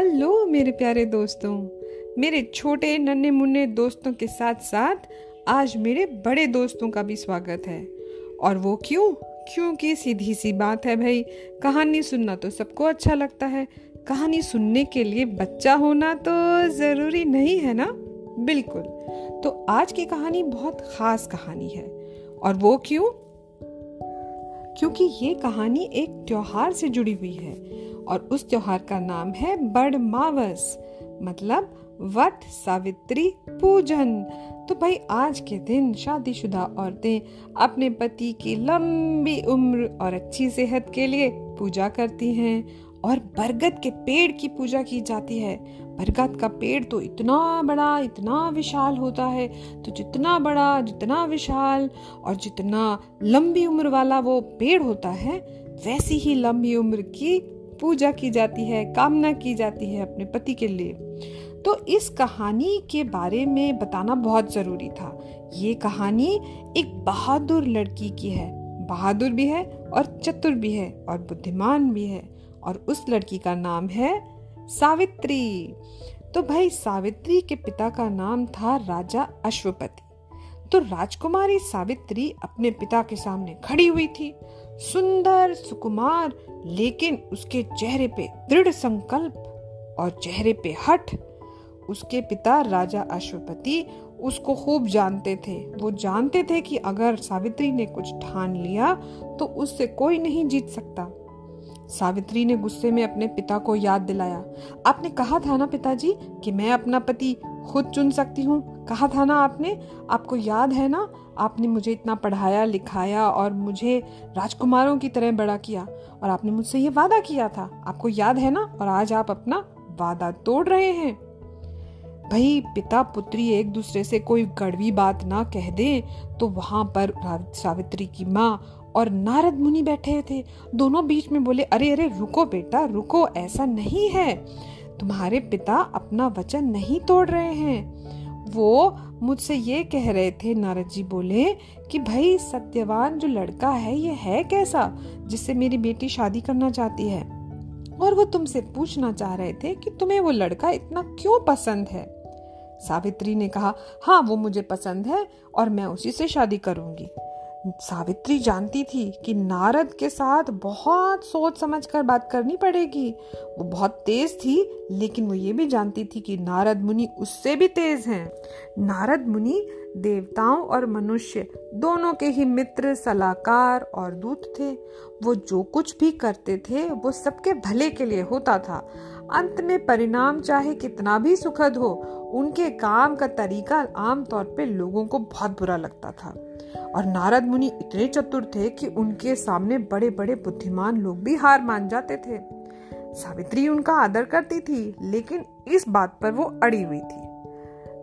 Hello मेरे प्यारे दोस्तों, मेरे छोटे नन्हे मुन्ने दोस्तों के साथ साथ आज मेरे बड़े दोस्तों का भी स्वागत है। और वो क्यों? क्योंकि सीधी सी बात है भाई, कहानी सुनना तो सबको अच्छा लगता है। कहानी सुनने के लिए बच्चा होना तो ज़रूरी नहीं है ना? बिल्कुल। तो आज की कहानी बहुत ख़ास कहानी है। और वो क्यों? क्योंकि ये कहानी एक त्योहार से जुड़ी हुई है। और उस त्योहार का नाम है बड़ मावस मतलब वट सावित्री पूजन। तो भाई, आज के दिन शादीशुदा औरतें अपने पति की लंबी उम्र और अच्छी सेहत के लिए पूजा करती हैं और बरगद के पेड़ की पूजा की जाती है। बरगद का पेड़ तो इतना बड़ा, इतना विशाल होता है तो जितना बड़ा, जितना विशाल और जितना लंबी उम्र वाला वो पेड़ होता है, वैसी ही लंबी उम्र की पूजा की जाती है, कामना की जाती है अपने पति के लिए। तो इस कहानी के बारे में बताना बहुत ज़रूरी था। ये कहानी एक बहादुर लड़की की है। बहादुर भी है और चतुर भी है और बुद्धिमान भी है और उस लड़की का नाम है सावित्री। तो भाई, सावित्री के पिता का नाम था राजा अश्वपति। तो राजकुमारी सावित्री अपने पिता के सामने खड़ी हुई थी सुंदर सुकुमार, लेकिन उसके चेहरे पे दृढ़ संकल्प और चेहरे पे हट उसके पिता राजा अश्वपति उसको खूब जानते थे। वो जानते थे कि अगर सावित्री ने कुछ ठान लिया तो उससे कोई नहीं जीत सकता। सावित्री ने गुस्से में अपने पिता को याद दिलाया। आपने कहा था ना पिताजी कि मैं अपना पति खुद चुन सकती हूँ? कहा था ना आपने? आपको याद है ना? आपने मुझे इतना पढ़ाया, लिखाया और मुझे राजकुमारों की तरह बड़ा किया और आपने मुझसे ये वादा किया था। आपको याद है ना? और आज आप अपना वादा तोड़ रहे हैं। भाई, पिता पुत्री एक दूसरे से कोई गड़वी बात ना कह दे तो वहाँ पर सावित्री की माँ और नारद मुनि बैठे थे। दोनों बीच में बोले, अरे अरे, रुको बेटा, रुको, ऐसा नहीं है। तुम्हारे पिता अपना वचन नहीं तोड़ रहे हैं। वो मुझसे ये कह रहे थे नारद जी बोले कि भाई, सत्यवान जो लड़का है, ये है कैसा जिससे मेरी बेटी शादी करना चाहती है? और वो तुमसे पूछना चाह रहे थे कि तुम्हें वो लड़का इतना क्यों पसंद है? सावित्री ने कहा हाँ वो मुझे पसंद है और मैं उसी से शादी करूँगी। सावित्री जानती थी कि नारद के साथ बहुत सोच समझ कर बात करनी पड़ेगी। वो बहुत तेज थी, लेकिन वो ये भी जानती थी कि नारद मुनि उससे भी तेज हैं। नारद मुनि देवताओं और मनुष्य दोनों के ही मित्र, सलाहकार और दूत थे। वो जो कुछ भी करते थे, वो सबके भले के लिए होता था। अंत में परिणाम चाहे कितना भी सुखद हो, उनके काम का तरीका आमतौर पे लोगों को बहुत बुरा लगता था। और नारद मुनि इतने चतुर थे कि उनके सामने बड़े बड़े बुद्धिमान लोग भी हार मान जाते थे। सावित्री उनका आदर करती थी, लेकिन इस बात पर वो अड़ी हुई थी।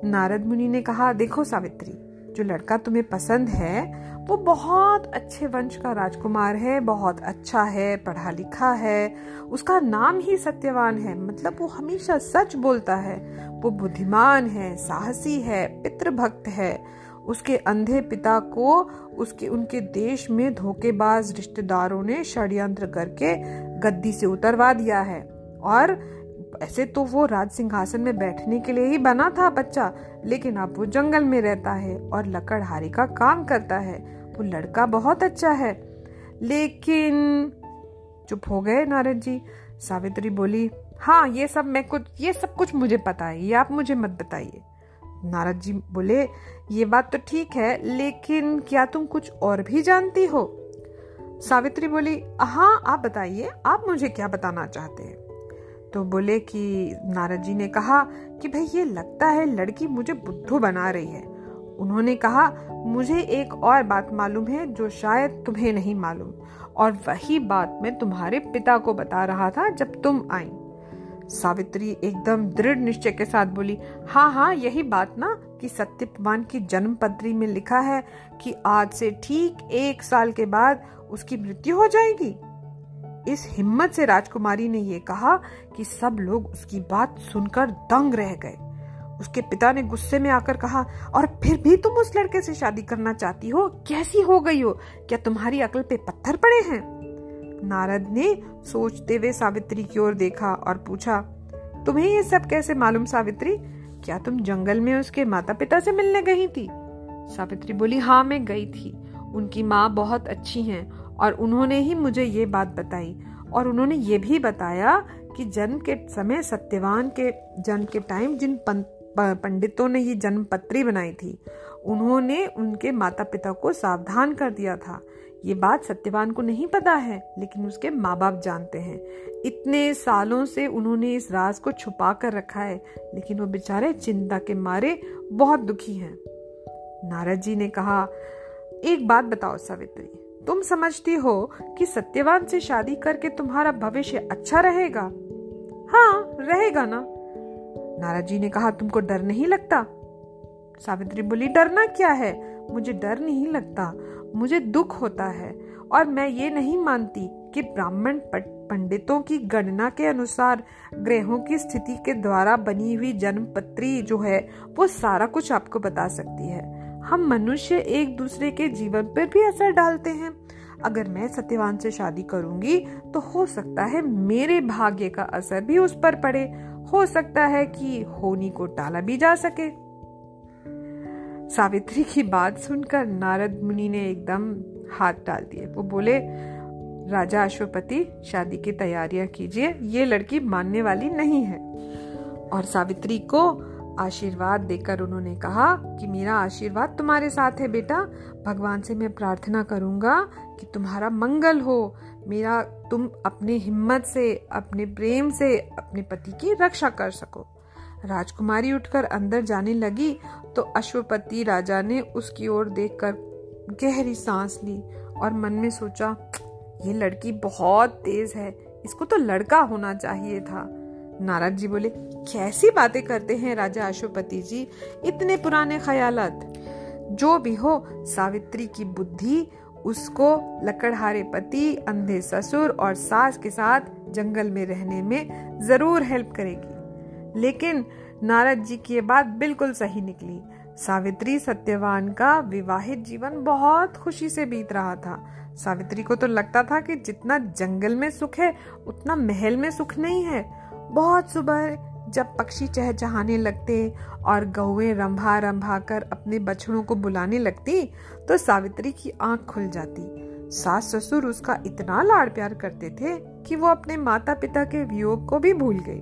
नारद मुनि ने कहा, देखो सावित्री, जो लड़का तुम्हें पसंद है वो बहुत अच्छे वंश का राजकुमार है, बहुत अच्छा है, पढ़ा लिखा है। उसका नाम ही सत्यवान है मतलब वो हमेशा सच बोलता है। वो बुद्धिमान है, साहसी है, पितृभक्त है। उसके अंधे पिता को उसके, उनके देश में धोखेबाज रिश्तेदारों ने षड्यंत्र करके गद्दी से उतरवा दिया है। और ऐसे तो वो राज सिंहासन में बैठने के लिए ही बना था बच्चा, लेकिन अब वो जंगल में रहता है और लकड़हारी का काम करता है। वो लड़का बहुत अच्छा है। लेकिन, चुप हो गए नारद जी। सावित्री बोली हाँ ये सब मैं कुछ, ये सब कुछ मुझे पता है, ये आप मुझे मत बताइए। नारद जी बोले, ये बात तो ठीक है, लेकिन क्या तुम कुछ और भी जानती हो? सावित्री बोली हाँ आप बताइए, आप मुझे क्या बताना चाहते हैं? तो बोले कि नारद जी ने कहा कि, भाई, ये लगता है लड़की मुझे बुद्धू बना रही है। उन्होंने कहा, मुझे एक और बात मालूम है जो शायद तुम्हें नहीं मालूम, और वही बात मैं तुम्हारे पिता को बता रहा था जब तुम आई। सावित्री एकदम दृढ़ निश्चय के साथ बोली हाँ हाँ यही बात ना, कि सत्यवान की जन्म पत्री में लिखा है कि आज से ठीक एक साल के बाद उसकी मृत्यु हो जाएगी। इस हिम्मत से राजकुमारी ने यह कहा कि सब लोग उसकी बात सुनकर दंग रह गए। उसके पिता ने गुस्से में आकर कहा, और फिर भी तुम उस लड़के से शादी करना चाहती हो? कैसी हो गई हो? क्या तुम्हारी अकल पे पत्थर पड़े हैं? नारद ने सोचते हुए सावित्री की ओर देखा और पूछा, तुम्हें ये सब कैसे मालूम सावित्री? क्या तुम जंगल में उसके माता पिता से मिलने गई थी? सावित्री बोली हाँ मैं गई थी। उनकी माँ बहुत अच्छी हैं और उन्होंने ही मुझे ये बात बताई। और उन्होंने ये भी बताया कि जन्म के समय सत्यवान के, जन्म के टाइम जिन पंडितों ने ये जन्म पत्री बनाई थी। उन्होंने उनके माता पिता को सावधान कर दिया था। ये बात सत्यवान को नहीं पता है, लेकिन उसके माँ बाप जानते हैं। इतने सालों से उन्होंने इस राज को छुपा कर रखा है, लेकिन वो बेचारे चिंता के मारे बहुत दुखी हैं। नारद जी ने कहा, एक बात बताओ सावित्री, तुम समझती हो कि सत्यवान से शादी करके तुम्हारा भविष्य अच्छा रहेगा? हाँ रहेगा ना। नारद जी ने कहा, तुमको डर नहीं लगता? सावित्री बोली, डरना क्या है? मुझे डर नहीं लगता। मुझे दुख होता है। और मैं ये नहीं मानती कि ब्राह्मण पंडितों की गणना के अनुसार ग्रहों की स्थिति के द्वारा बनी हुई जन्म पत्री जो है, वो सारा कुछ आपको बता सकती है। हम मनुष्य एक दूसरे के जीवन पर भी असर डालते हैं। अगर मैं सत्यवान से शादी करूँगी तो हो सकता है मेरे भाग्य का असर भी उस पर पड़े। हो सकता है कि होनी को टाला भी जा सके। सावित्री की बात सुनकर नारद मुनि ने एकदम हाथ डाल दिए। वो बोले, राजा अश्वपति, शादी की तैयारियाँ कीजिए, ये लड़की मानने वाली नहीं है। और सावित्री को आशीर्वाद देकर उन्होंने कहा कि, मेरा आशीर्वाद तुम्हारे साथ है बेटा। भगवान से मैं प्रार्थना करूँगा कि तुम्हारा मंगल हो। मेरा तुम अपने हिम्मत से, अपने प्रेम से, अपने पति की रक्षा कर सको। राजकुमारी उठकर अंदर जाने लगी तो अश्वपति राजा ने उसकी ओर देखकर गहरी सांस ली और मन में सोचा, ये लड़की बहुत तेज है, इसको तो लड़का होना चाहिए था। नारद जी बोले, कैसी बातें करते हैं राजा अशोपति जी, इतने पुराने ख्यालात। जो भी हो, सावित्री की बुद्धि उसको लकड़हारे पति, अंधे ससुर और सास के साथ जंगल में रहने में ज़रूर हेल्प करेगी। लेकिन नारद जी की ये बात बिल्कुल सही निकली। सावित्री सत्यवान का विवाहित जीवन बहुत खुशी से बीत रहा था। सावित्री को तो लगता था कि जितना जंगल में सुख है, उतना महल में सुख नहीं है। बहुत सुबह जब पक्षी चहचहाने लगते और गौएँ रंभा रंभा कर अपने बछड़ों को बुलाने लगती तो सावित्री की आँख खुल जाती। सास ससुर उसका इतना लाड़ प्यार करते थे कि वो अपने माता पिता के वियोग को भी भूल गई।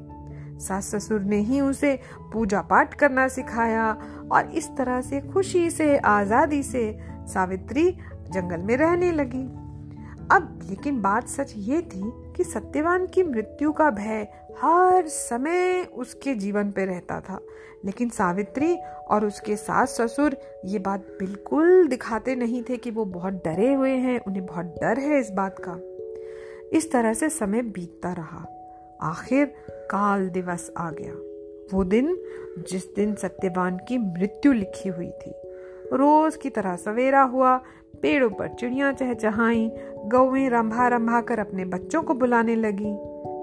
सास ससुर ने ही उसे पूजा पाठ करना सिखाया और इस तरह से खुशी से, आज़ादी से सावित्री जंगल में रहने लगी। अब लेकिन बात सच ये थी कि सत्यवान की मृत्यु का भय हर समय उसके जीवन पे रहता था। लेकिन सावित्री और उसके सास ससुर ये बात बिल्कुल दिखाते नहीं थे कि वो बहुत डरे हुए हैं, उन्हें बहुत डर है इस बात का। इस तरह से समय बीतता रहा। आखिर काल दिवस आ गया। वो दिन जिस दिन सत्यवान की मृत्यु लिखी हुई थी। रोज की तरह सवेरा हुआ पेड़ों पर चिड़िया चहचहाई गौएँ रंभा रंभा कर अपने बच्चों को बुलाने लगी।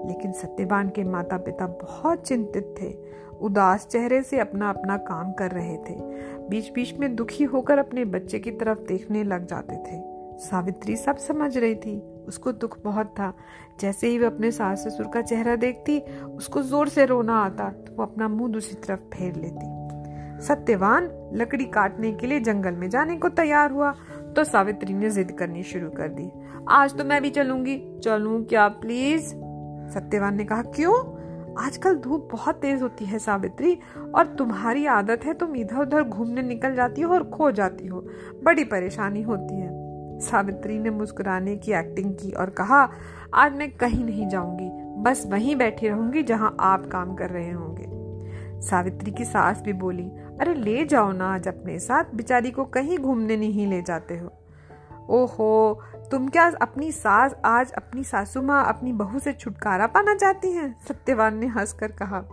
लेकिन सत्यवान के माता पिता बहुत चिंतित थे, उदास चेहरे से अपना अपना काम कर रहे थे। बीच बीच में दुखी होकर अपने बच्चे की तरफ़ देखने लग जाते थे। सावित्री सब समझ रही थी, उसको दुख बहुत था। जैसे ही वो अपने सास ससुर का चेहरा देखती, उसको ज़ोर से रोना आता तो वो अपना मुँह दूसरी तरफ़ फेर लेती। सत्यवान लकड़ी काटने के लिए जंगल में जाने को तैयार हुआ। तो सावित्री ने जिद करनी शुरू कर दी। आज तो मैं भी चलूँगी। चलूँ क्या प्लीज़ सत्यवान ने कहा, क्यों? आजकल धूप बहुत तेज होती है सावित्री, और तुम्हारी आदत है तुम इधर उधर घूमने निकल जाती हो और खो जाती हो। बड़ी परेशानी होती है। सावित्री ने मुस्कुराने की एक्टिंग की और कहा, आज मैं कहीं नहीं जाऊँगी। बस वहीं बैठी रहूँगी जहाँ आप काम कर रहे होंगे। सावित्री की सास भी बोली, अरे ले जाओ ना आज अपने साथ, बिचारी को कहीं घूमने नहीं ले जाते हो। ओहो, तुम क्या अपनी सास, आज अपनी सासू माँ, अपनी बहू से छुटकारा पाना चाहती हैं? सत्यवान ने हंसकर कहा।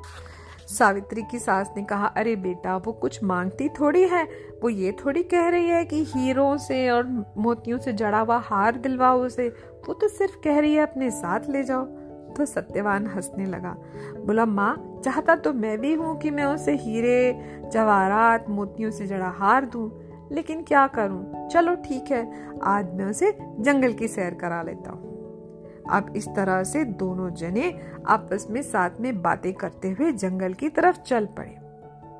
सावित्री की सास ने कहा, अरे बेटा, वो कुछ मांगती थोड़ी है। वो ये थोड़ी कह रही है कि हीरो से और मोतियों से जड़ा हुआ हार दिलवाओ उसे। वो तो सिर्फ़ कह रही है, अपने साथ ले जाओ। तो सत्यवान हंसने लगा। बोला, माँ चाहता तो मैं भी हूँ कि मैं उसे हीरे, जवाहरात, मोतियों से जड़ा हार दूँ, लेकिन क्या करूँ? चलो ठीक है, आज मैं उसे जंगल की सैर करा लेता हूँ। अब इस तरह से दोनों जने आपस में साथ में बातें करते हुए जंगल की तरफ़ चल पड़े।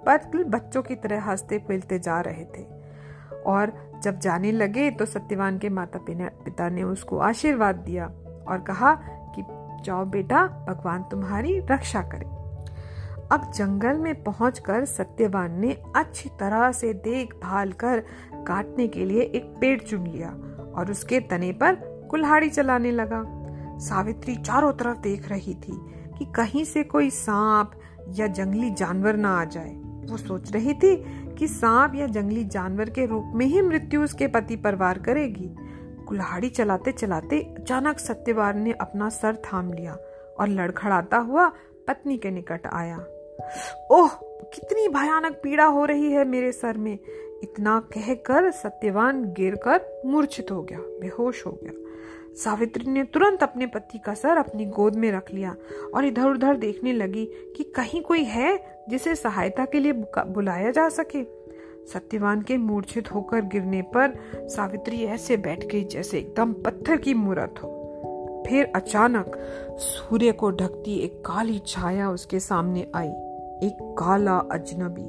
बिल्कुल बच्चों की तरह हँसते खेलते जा रहे थे। और जब जाने लगे तो सत्यवान के माता पिता ने उसको आशीर्वाद दिया और कहा कि, जाओ बेटा, भगवान तुम्हारी रक्षा करे। अब जंगल में पहुंचकर सत्यवान ने अच्छी तरह से देखभाल कर काटने के लिए एक पेड़ चुन लिया और उसके तने पर कुल्हाड़ी चलाने लगा। सावित्री चारों तरफ़ देख रही थी कि कहीं से कोई सांप या जंगली जानवर ना आ जाए। वो सोच रही थी कि सांप या जंगली जानवर के रूप में ही मृत्यु उसके पति पर वार करेगी। कुल्हाड़ी चलाते चलाते अचानक सत्यवान ने अपना सर थाम लिया और लड़खड़ाता हुआ पत्नी के निकट आया। ओह, कितनी भयानक पीड़ा हो रही है मेरे सर में। इतना कहकर सत्यवान गिरकर मूर्छित हो गया, बेहोश हो गया। सावित्री ने तुरंत अपने पति का सर अपनी गोद में रख लिया और इधर उधर देखने लगी कि कहीं कोई है जिसे सहायता के लिए बुलाया जा सके। सत्यवान के मूर्छित होकर गिरने पर सावित्री ऐसे बैठ गई जैसे एकदम पत्थर की मूर्त हो। फिर अचानक सूर्य को ढकती एक काली छाया उसके सामने आई। एक काला अजनबी,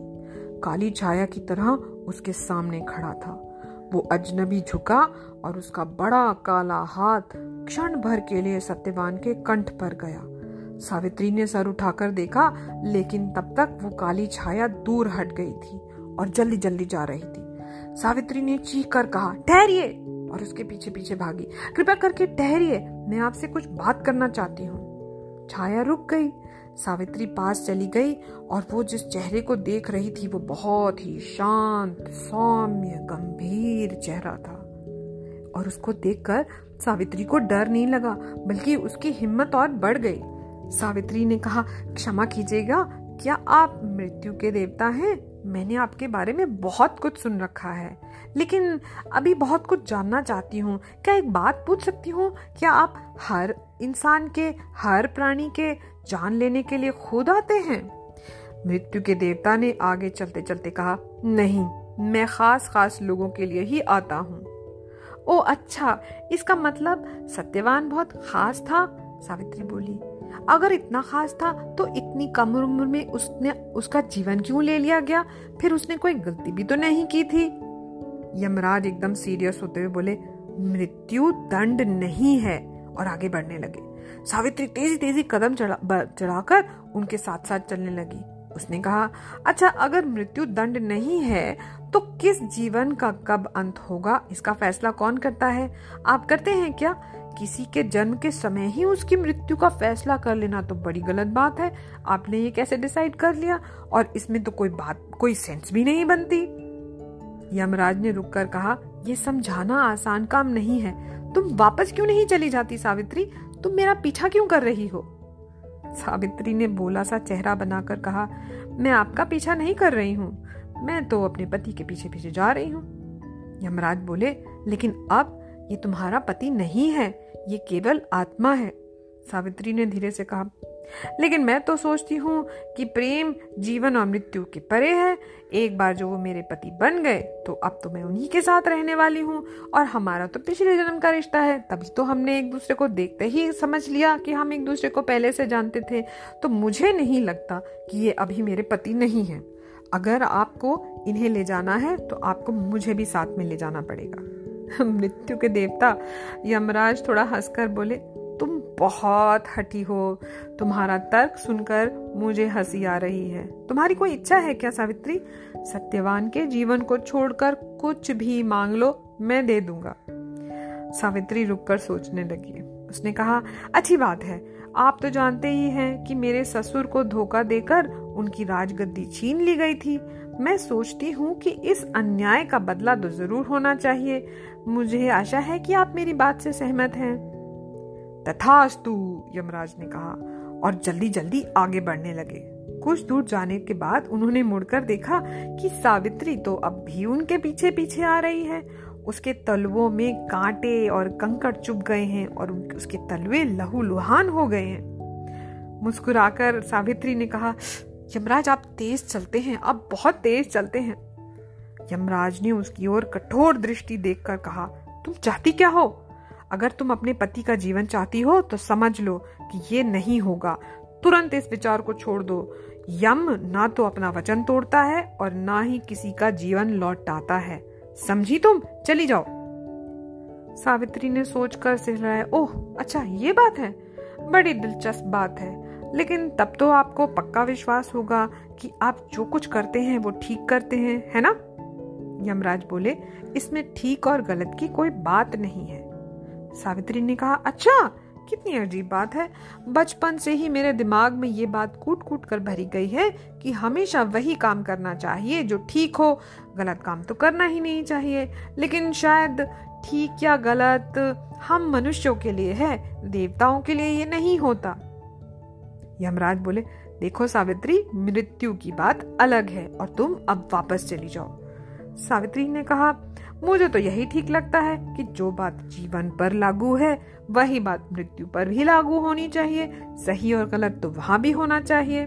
काली छाया की तरह उसके सामने खड़ा था। वो अजनबी झुका और उसका बड़ा काला हाथ क्षण भर के लिए सत्यवान के कंठ पर गया। सावित्री ने सर उठाकर देखा, लेकिन तब तक वो काली छाया दूर हट गई थी और जल्दी जल्दी जा रही थी। सावित्री ने चीख कर कहा, ठहरिए! और उसके पीछे पीछे भागी। कृपया करके ठहरिए, मैं आपसे कुछ बात करना चाहती हूँ। छाया रुक गई। सावित्री पास चली गई और वो जिस चेहरे को देख रही थी, वो बहुत ही शांत, सौम्य, गंभीर चेहरा था। और उसको देखकर सावित्री को डर नहीं लगा, बल्कि उसकी हिम्मत और बढ़ गई। सावित्री ने कहा, क्षमा कीजिएगा, क्या आप मृत्यु के देवता हैं? मैंने आपके बारे में बहुत कुछ सुन रखा है। लेकिन अभी बहुत कुछ जानना चाहती हूँ। क्या एक बात पूछ सकती हूँ? क्या आप हर इंसान के, हर प्राणी के जान लेने के लिए खुद आते हैं? मृत्यु के देवता ने आगे चलते चलते कहा, नहीं, मैं खास खास लोगों के लिए ही आता हूँ। ओ अच्छा इसका मतलब सत्यवान बहुत खास था? सावित्री बोली अगर इतना खास था तो इतनी कम उम्र में उसने उसका जीवन क्यों ले लिया गया? फिर उसने कोई गलती भी तो नहीं की थी? यमराज एकदम सीरियस होते हुए बोले, मृत्यु दंड नहीं है। और आगे बढ़ने लगे। सावित्री तेज़ी तेज़ी कदम चढ़ा चढ़ाकर उनके साथ साथ चलने लगी। उसने कहा अच्छा अगर मृत्यु दंड नहीं है तो किस जीवन का कब अंत होगा? इसका फैसला कौन करता है? आप करते हैं क्या? किसी के जन्म के समय ही उसकी मृत्यु का फैसला कर लेना तो बड़ी गलत बात है। आपने ये कैसे डिसाइड कर लिया? और इसमें तो कोई बात, कोई सेंस भी नहीं बनती। यमराज ने रुककर कहा यह समझाना आसान काम नहीं है। तुम वापस क्यों नहीं चली जाती सावित्री? तुम मेरा पीछा क्यों कर रही हो? सावित्री ने बोला सा चेहरा बनाकर कहा, मैं आपका पीछा नहीं कर रही हूँ। मैं तो अपने पति के पीछे पीछे जा रही हूँ। यमराज बोले, लेकिन अब ये तुम्हारा पति नहीं है, ये केवल आत्मा है, सावित्री ने धीरे से कहा। लेकिन मैं तो सोचती हूँ कि प्रेम, जीवन और मृत्यु के परे है, एक बार जो वो मेरे पति बन गए तो अब तो मैं उन्हीं के साथ रहने वाली हूँ, और हमारा तो पिछले जन्म का रिश्ता है, तभी तो हमने एक दूसरे को देखते ही समझ लिया कि हम एक दूसरे को पहले से जानते थे तो मुझे नहीं लगता कि ये अभी मेरे पति नहीं है। अगर आपको इन्हें ले जाना है तो आपको मुझे भी साथ में ले जाना पड़ेगा। मृत्यु के देवता यमराज थोड़ा हंसकर बोले, तुम बहुत हठी हो। तुम्हारा तर्क सुनकर मुझे हँसी आ रही है। तुम्हारी कोई इच्छा है क्या सावित्री? सत्यवान के जीवन को छोड़कर कुछ भी मांग लो, मैं दे दूँगा सावित्री रुककर सोचने लगी। उसने कहा, अच्छी बात है। आप तो जानते ही हैं कि मेरे ससुर को धोखा देकर उनकी राजगद्दी छीन ली गई थी। मैं सोचती हूँ कि इस अन्याय का बदला तो ज़रूर होना चाहिए। मुझे आशा है कि आप मेरी बात से सहमत हैं। तथास्तु, यमराज ने कहा, और जल्दी जल्दी आगे बढ़ने लगे। कुछ दूर जाने के बाद उन्होंने मुड़कर देखा कि सावित्री तो अब भी उनके पीछे पीछे आ रही है। उसके तलवों में कांटे और कंकड़ चुभ गए हैं और उसके तलवे लहू लुहान हो गए हैं। मुस्कुराकर सावित्री ने कहा, यमराज, आप तेज चलते हैं, अब बहुत तेज चलते हैं। यमराज ने उसकी ओर कठोर दृष्टि देखकर कहा, तुम चाहती क्या हो? अगर तुम अपने पति का जीवन चाहती हो तो समझ लो कि ये नहीं होगा। तुरंत इस विचार को छोड़ दो। यम ना तो अपना वचन तोड़ता है और ना ही किसी का जीवन लौटाता है। समझी तुम? चली जाओ। सावित्री ने सोचकर सिहराया ओह अच्छा ये बात है। बड़ी दिलचस्प बात है। लेकिन तब तो आपको पक्का विश्वास होगा कि आप जो कुछ करते हैं, वो ठीक करते हैं, है ना? यमराज बोले, इसमें ठीक और गलत की कोई बात नहीं है। सावित्री ने कहा अच्छा कितनी अजीब बात है। बचपन से ही मेरे दिमाग में ये बात कूट कूट कर भरी गई है कि हमेशा वही काम करना चाहिए जो ठीक हो। गलत काम तो करना ही नहीं चाहिए, लेकिन शायद ठीक या गलत हम मनुष्यों के लिए है, देवताओं के लिए ये नहीं होता। यमराज बोले देखो सावित्री, मृत्यु की बात अलग है और तुम अब वापस चली जाओ। सावित्री ने कहा, मुझे तो यही ठीक लगता है कि जो बात जीवन पर लागू है, वही बात मृत्यु पर भी लागू होनी चाहिए। सही और गलत तो वहाँ भी होना चाहिए।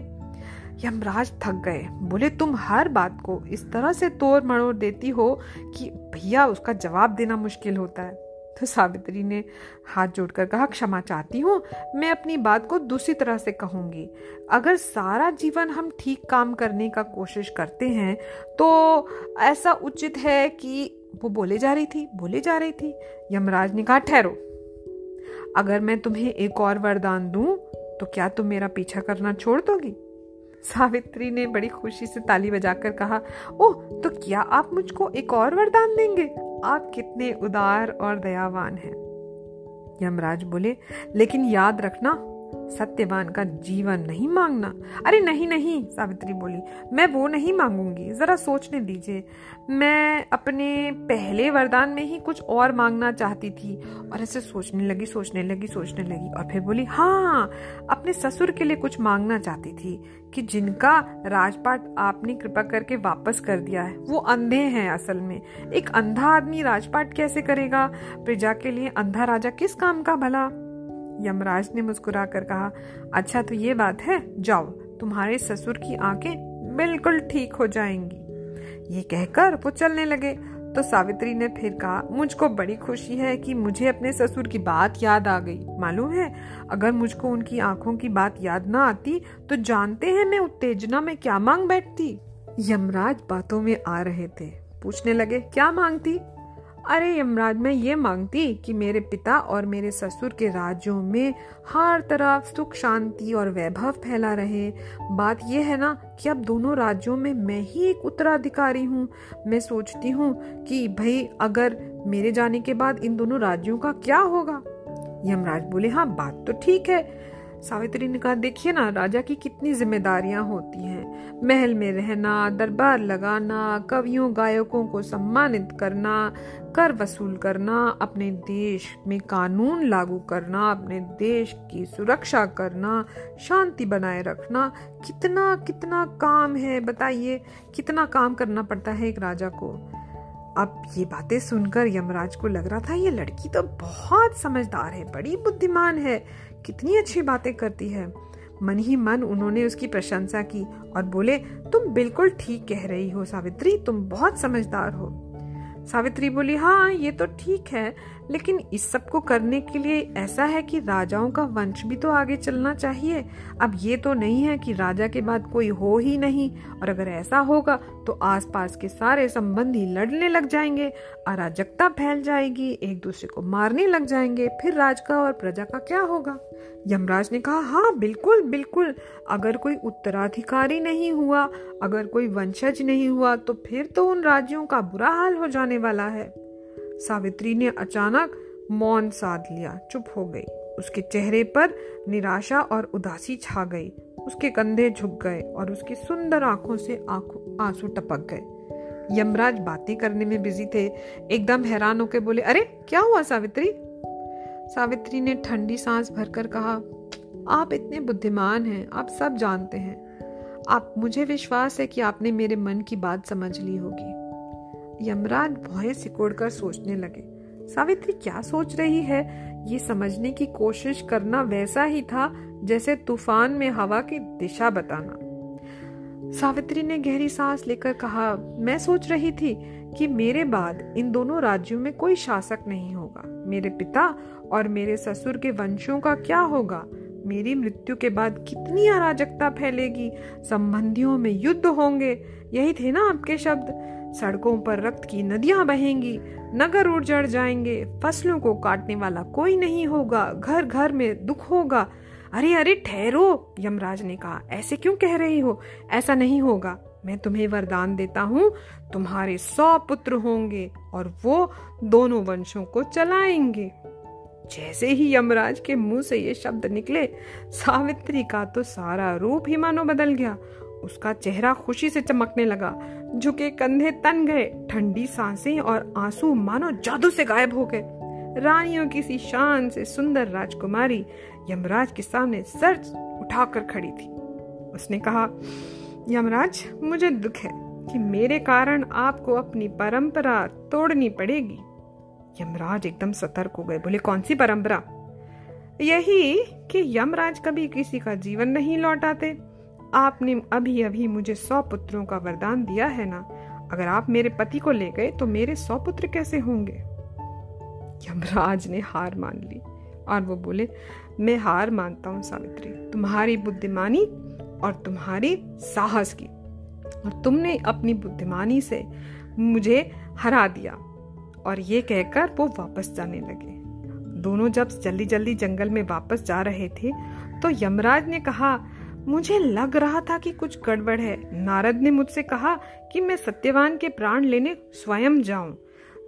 यमराज थक गए। बोले, तुम हर बात को इस तरह से तोड़ मड़ोड़ देती हो कि भैया उसका जवाब देना मुश्किल होता है। तो सावित्री ने हाथ जोड़कर कहा, क्षमा चाहती हूँ, मैं अपनी बात को दूसरी तरह से कहूँगी। अगर सारा जीवन हम ठीक काम करने का कोशिश करते हैं तो ऐसा उचित है कि वो बोले जा रही थी, बोले जा रही थी। यमराज ने कहा, ठहरो। अगर मैं तुम्हें एक और वरदान दूँ तो क्या तुम मेरा पीछा करना छोड़ दोगी? सावित्री ने बड़ी खुशी से ताली बजाकर कहा, ओह तो क्या आप मुझको एक और वरदान देंगे? आप कितने उदार और दयावान हैं। यमराज बोले लेकिन याद रखना सत्यवान का जीवन नहीं मांगना। अरे नहीं नहीं, सावित्री बोली, मैं वो नहीं मांगूँगी। जरा सोचने दीजिए। मैं अपने पहले वरदान में ही कुछ और मांगना चाहती थी और ऐसे सोचने लगी सोचने लगी सोचने लगी और फिर बोली हाँ अपने ससुर के लिए कुछ मांगना चाहती थी कि जिनका राजपाट आपने कृपा करके वापस कर दिया है। वो अंधे हैं असल में। एक अंधा आदमी राजपाट कैसे करेगा? प्रजा के लिए अंधा राजा किस काम का भला? यमराज ने मुस्कुरा कर कहा अच्छा तो ये बात है, जाओ, तुम्हारे ससुर की आँखें बिल्कुल ठीक हो जाएँगी। ये कहकर वो चलने लगे। तो सावित्री ने फिर कहा, मुझको बड़ी खुशी है कि मुझे अपने ससुर की बात याद आ गई। मालूम है, अगर मुझको उनकी आँखों की बात याद ना आती तो जानते हैं मैं उत्तेजना में क्या मांग बैठती? यमराज बातों में आ रहे थे। पूछने लगे, क्या मांगती? अरे यमराज, मैं ये मांगती कि मेरे पिता और मेरे ससुर के राज्यों में हर तरफ़ सुख, शांति और वैभव फैला रहे। बात यह है ना कि अब दोनों राज्यों में मैं ही एक उत्तराधिकारी हूँ। मैं सोचती हूँ कि भाई, अगर मेरे जाने के बाद इन दोनों राज्यों का क्या होगा? यमराज बोले हाँ बात तो ठीक है। सावित्री ने कहा, देखिए ना, राजा की कितनी जिम्मेदारियाँ होती हैं। महल में रहना, दरबार लगाना, कवियों, गायकों को सम्मानित करना, कर वसूल करना, अपने देश में कानून लागू करना, अपने देश की सुरक्षा करना, शांति बनाए रखना। कितना कितना काम है, बताइए, कितना काम करना पड़ता है एक राजा को? अब ये बातें सुनकर यमराज को लग रहा था, ये लड़की तो बहुत समझदार है, बड़ी बुद्धिमान है, कितनी अच्छी बातें करती है। मन ही मन उन्होंने उसकी प्रशंसा की और बोले, तुम बिल्कुल ठीक कह रही हो, सावित्री, तुम बहुत समझदार हो। सावित्री बोली हाँ ये तो ठीक है, लेकिन इस सबको करने के लिए ऐसा है कि राजाओं का वंश भी तो आगे चलना चाहिए। अब ये तो नहीं है कि राजा के बाद कोई हो ही नहीं, और अगर ऐसा होगा तो आसपास के सारे संबंधी लड़ने लग जाएँगे, अराजकता फैल जाएगी, एक दूसरे को मारने लग जाएँगे, फिर राज का और प्रजा का क्या होगा? यमराज ने कहा हाँ बिल्कुल बिल्कुल। अगर कोई उत्तराधिकारी नहीं हुआ, अगर कोई वंशज नहीं हुआ तो फिर तो उन राज्यों का बुरा हाल हो जाने वाला है। सावित्री ने अचानक मौन साध लिया, चुप हो गई। उसके चेहरे पर निराशा और उदासी छा गई। उसके कंधे झुक गए और उसकी सुंदर आँखों से आँसू टपक गए। यमराज बातें करने में बिज़ी थे। एकदम हैरान होकर बोले, अरे, क्या हुआ सावित्री? सावित्री ने ठंडी सांस भरकर कहा, आप इतने बुद्धिमान हैं, आप सब जानते हैं। आप, मुझे विश्वास है कि आपने मेरे मन की बात समझ ली होगी। यमराज भौए सिकोड़कर सोचने लगे, सावित्री, क्या सोच रही है? ये समझने की कोशिश करना वैसा ही था जैसे तूफ़ान में हवा की दिशा बताना। सावित्री ने गहरी सांस लेकर कहा, मैं सोच रही थी कि मेरे बाद इन दोनों राज्यों में कोई शासक नहीं होगा। मेरे पिता और मेरे ससुर के वंशों का क्या होगा? मेरी मृत्यु के बाद कितनी अराजकता फैलेगी? संबंधियों में युद्ध होंगे। यही थे ना आपके शब्द? सड़कों पर रक्त की नदियाँ बहेंगी, नगर उजड़ जाएँगे, फ़सलों को काटने वाला कोई नहीं होगा घर घर में दुख होगा। अरे अरे, ठहरो, यमराज ने कहा। ऐसे क्यों कह रही हो? ऐसा नहीं होगा। मैं तुम्हें वरदान देता हूँ, तुम्हारे सौ पुत्र होंगे और वो दोनों वंशों को चलाएँगे। जैसे ही यमराज के मुँह से ये शब्द निकले, सावित्री का तो सारा रूप ही मानो बदल गया। उसका चेहरा खुशी से चमकने लगा। झुके कंधे तन गए, ठंडी साँसें और आँसू मानो जादू से गायब हो गए। रानियों की सी शान से सुंदर राजकुमारी यमराज के सामने सर उठाकर खड़ी थी। उसने कहा, यमराज, मुझे दुख है कि मेरे कारण आपको अपनी परंपरा तोड़नी पड़ेगी। यमराज एकदम सतर्क हो गए, बोले, कौन सी परंपरा? यही कि यमराज कभी किसी का जीवन नहीं लौटाते। आपने अभी अभी मुझे सौ पुत्रों का वरदान दिया है ना? अगर आप मेरे पति को ले गए तो मेरे सौ पुत्र कैसे होंगे? यमराज ने हार मान ली और वो बोले, मैं हार मानता हूँ सावित्री। तुम्हारी बुद्धिमानी और तुम्हारी साहस की। और तुमने अपनी बुद्धिमानी से मुझे हरा दिया। और ये कहकर वो वापस जाने लगे। दोनों जब जल्दी जल्दी जंगल में वापस जा रहे थे तो यमराज ने कहा, मुझे लग रहा था कि कुछ गड़बड़ है। नारद ने मुझसे कहा कि मैं सत्यवान के प्राण लेने स्वयं जाऊँ।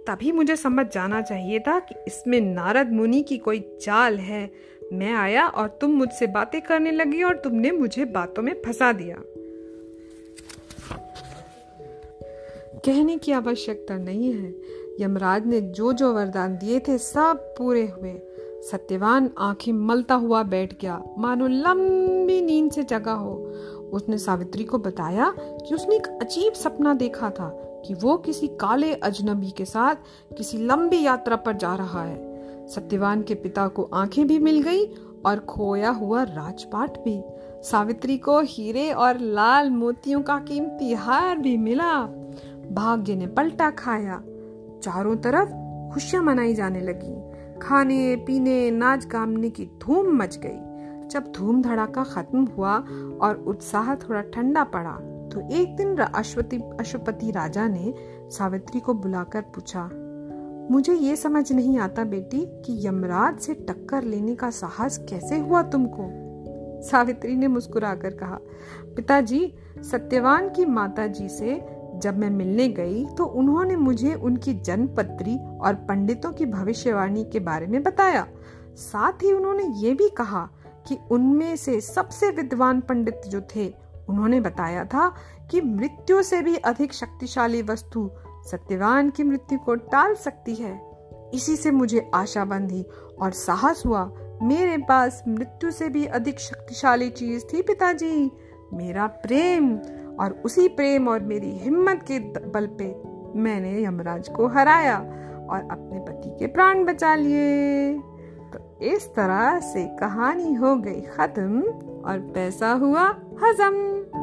तभी मुझे समझ जाना चाहिए था कि इसमें नारद मुनि की कोई चाल है। मैं आया और तुम मुझसे बातें करने लगी और तुमने मुझे बातों में फंसा दिया। कहने की आवश्यकता नहीं है। यमराज ने जो जो वरदान दिए थे सब पूरे हुए। सत्यवान आँखें मलता हुआ बैठ गया। मानो लंबी नींद से जगा हो। उसने सावित्री को बताया कि उसने एक अजीब सपना देखा था। कि वो किसी काले अजनबी के साथ किसी लंबी यात्रा पर जा रहा है। सत्यवान के पिता को आँखें भी मिल गई और खोया हुआ राजपाट भी। सावित्री को हीरे और लाल मोतियों का कीमती हार भी मिला। भाग्य ने पलटा खाया। चारों तरफ़ खुशियाँ मनाई जाने लगी। खाने, पीने, नाच गामने की धूम मच गई। जब धूम धड़ाका खत्म हुआ और उत्साह थोड़ा ठंडा पड़ा तो एक दिन अश्वती अशुपति राजा ने सावित्री को बुलाकर पूछा, मुझे ये समझ नहीं आता बेटी कि यमराज से टक्कर लेने का साहस कैसे हुआ तुमको? सावित्री ने मुस्कुराकर कहा, पिताजी, सत्यवान की माता जी से जब मैं मिलने गई तो उन्होंने मुझे उनकी जन्मपत्री और पंडितों की भविष्यवाणी के बारे में बताया। साथ ही उन्होंने ये भी कहा कि उनमें से सबसे विद्वान पंडित जो थे उन्होंने बताया था कि मृत्यु से भी अधिक शक्तिशाली वस्तु सत्यवान की मृत्यु को टाल सकती है। इसी से मुझे आशा बंधी और साहस हुआ, मेरे पास मृत्यु से भी अधिक शक्तिशाली चीज़ थी पिताजी, मेरा प्रेम और उसी प्रेम और मेरी हिम्मत के बल पे मैंने यमराज को हराया और अपने पति के प्राण बचा लिए। तो इस तरह से कहानी हो गई खत्म और पैसा हुआ। 开心。